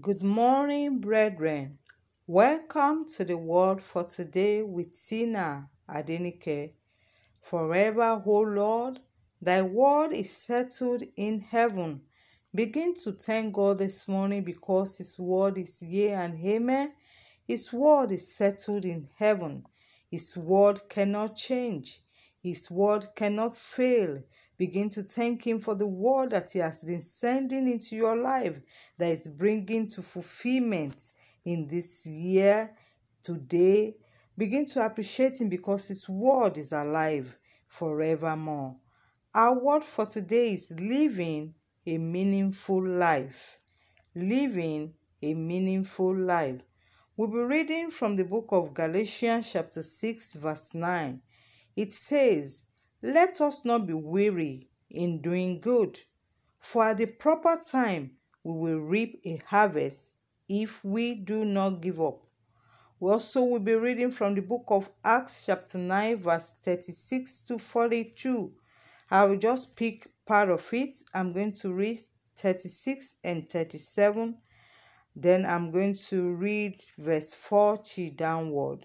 Good morning, brethren. Welcome to the word for today with Tina Adenike. Forever, O Lord, thy word is settled in heaven. Begin to thank God this morning because his word is yea and amen. His word is settled in heaven. His word cannot change. His word cannot fail. Begin to thank Him for the word that He has been sending into your life that is bringing to fulfillment in this year, today. Begin to appreciate Him because His word is alive forevermore. Our word for today is living a meaningful life. Living a meaningful life. We'll be reading from the book of Galatians, chapter 6, verse 9. It says, let us not be weary in doing good, for at the proper time we will reap a harvest if we do not give up. We also will be reading from the book of Acts, chapter 9, verse 36 to 42. I will just pick part of it. I'm going to read 36 and 37. Then I'm going to read verse 40 downward.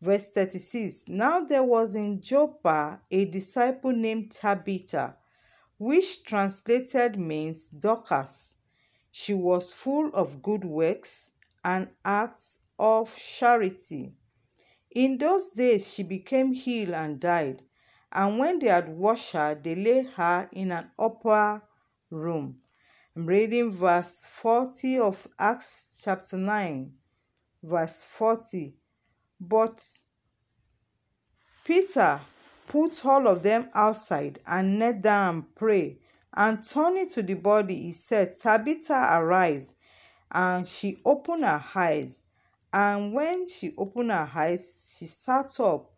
Verse 36 Now there was in Joppa a disciple named Tabitha, which translated means Dorcas. She was full of good works and acts of charity. In those days she became ill and died, and when they had washed her, they laid her in an upper room. I'm reading verse 40 of Acts chapter 9, verse 40. But Peter put all of them outside and knelt down and prayed. And turning to the body, he said, Tabitha, arise. And she opened her eyes. And when she opened her eyes, she sat up.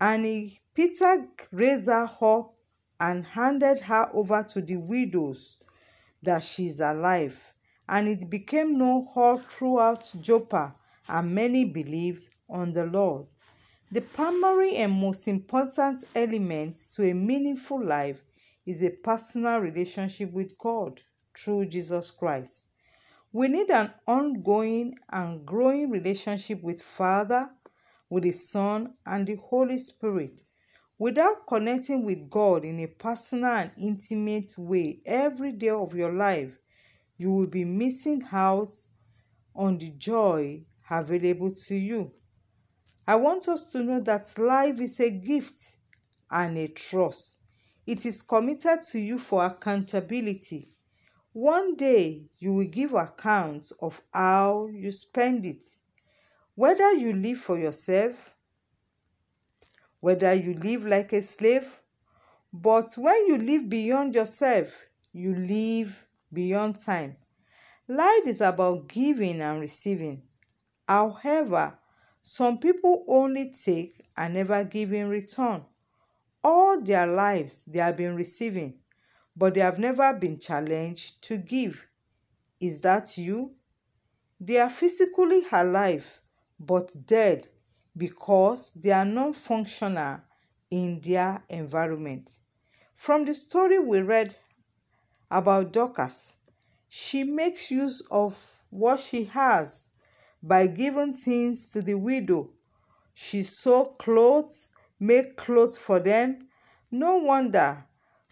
And he, Peter raised her up and handed her over to the widows that she is alive. And it became known all throughout Joppa and many believed on the Lord. The primary and most important element to a meaningful life is a personal relationship with God through Jesus Christ. We need an ongoing and growing relationship with Father, with the Son, and the Holy Spirit. Without connecting with God in a personal and intimate way every day of your life, you will be missing out on the joy available to you. I want us to know that life is a gift and a trust. It is committed to you for accountability. One day you will give account of how you spend it. Whether you live for yourself, whether you live like a slave, but when you live beyond yourself, you live beyond time. Life is about giving and receiving. However, some people only take and never give in return. All their lives they have been receiving, but they have never been challenged to give. Is that you? They are physically alive but dead because they are non functional in their environment. From the story we read about Dorcas, she makes use of what she has by giving things to the widow. She sewed clothes, made clothes for them. No wonder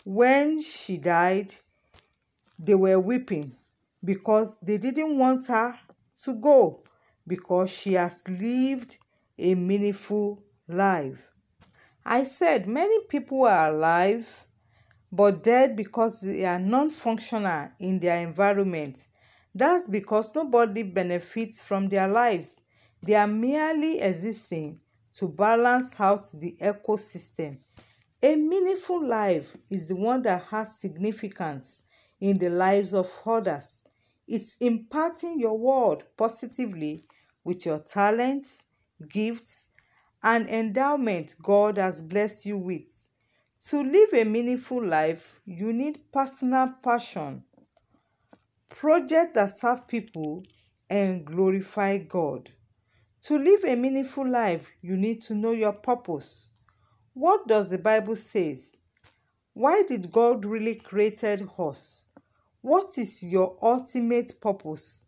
when she died, they were weeping because they didn't want her to go because she has lived a meaningful life. I said many people are alive but dead because they are non functional in their environment. That's because nobody benefits from their lives. They are merely existing to balance out the ecosystem. A meaningful life is the one that has significance in the lives of others. It's impacting your world positively with your talents, gifts, and endowment God has blessed you with. To live a meaningful life, you need personal passion projects that serve people and glorify God. To live a meaningful life, you need to know your purpose. What does the Bible say? Why did God really created us? What is your ultimate purpose?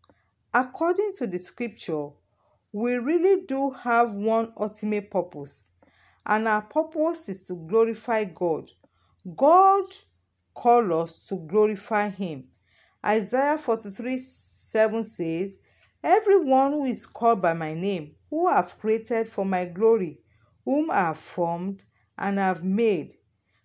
According to the scripture, we really do have one ultimate purpose, and our purpose is to glorify God. God called us to glorify Him. Isaiah 43 7 says, Everyone who is called by my name, who I have created for my glory, whom I have formed and have made.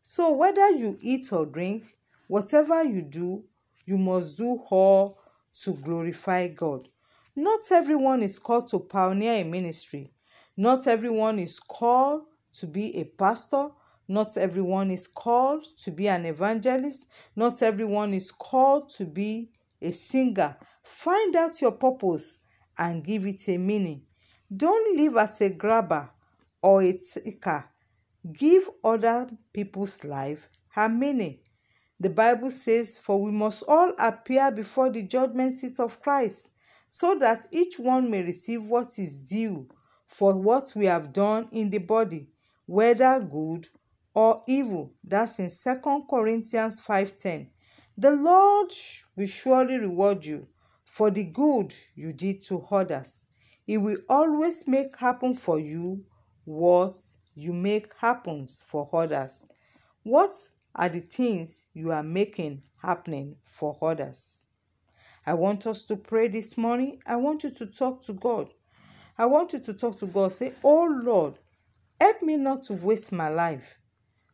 So, whether you eat or drink, whatever you do, you must do all to glorify God. Not everyone is called to pioneer a ministry. Not everyone is called to be a pastor. Not everyone is called to be an evangelist. Not everyone is called to be a singer. Find out your purpose and give it a meaning. Don't live as a grabber or a taker. Give other people's life a meaning. The Bible says, For we must all appear before the judgment seat of Christ, so that each one may receive what is due for what we have done in the body, whether good or evil. That's in Second Corinthians 5:10. The Lord will surely reward you for the good you did to others. He will always make happen for you what you make happens for others. What are the things you are making happening for others. I want us to pray this morning. I want you to talk to God. I want you to talk to God. Say, Oh Lord, help me not to waste my life,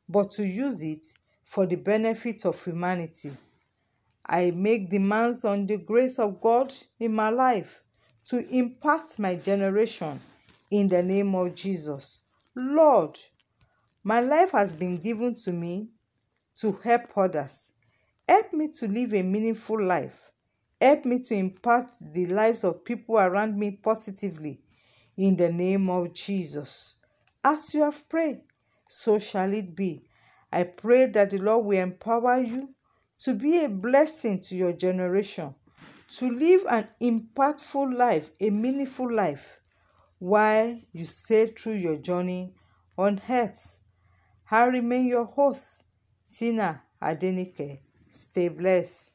but to use it for the benefit of humanity. I make demands on the grace of God in my life to impact my generation in the name of Jesus. Lord, my life has been given to me to help others. Help me to live a meaningful life. Help me to impact the lives of people around me positively. In the name of Jesus. As you have prayed, so shall it be. I pray that the Lord will empower you to be a blessing to your generation, to live an impactful life, a meaningful life, while you sail through your journey on earth. I remain your host, Tina Adenike. Stay blessed.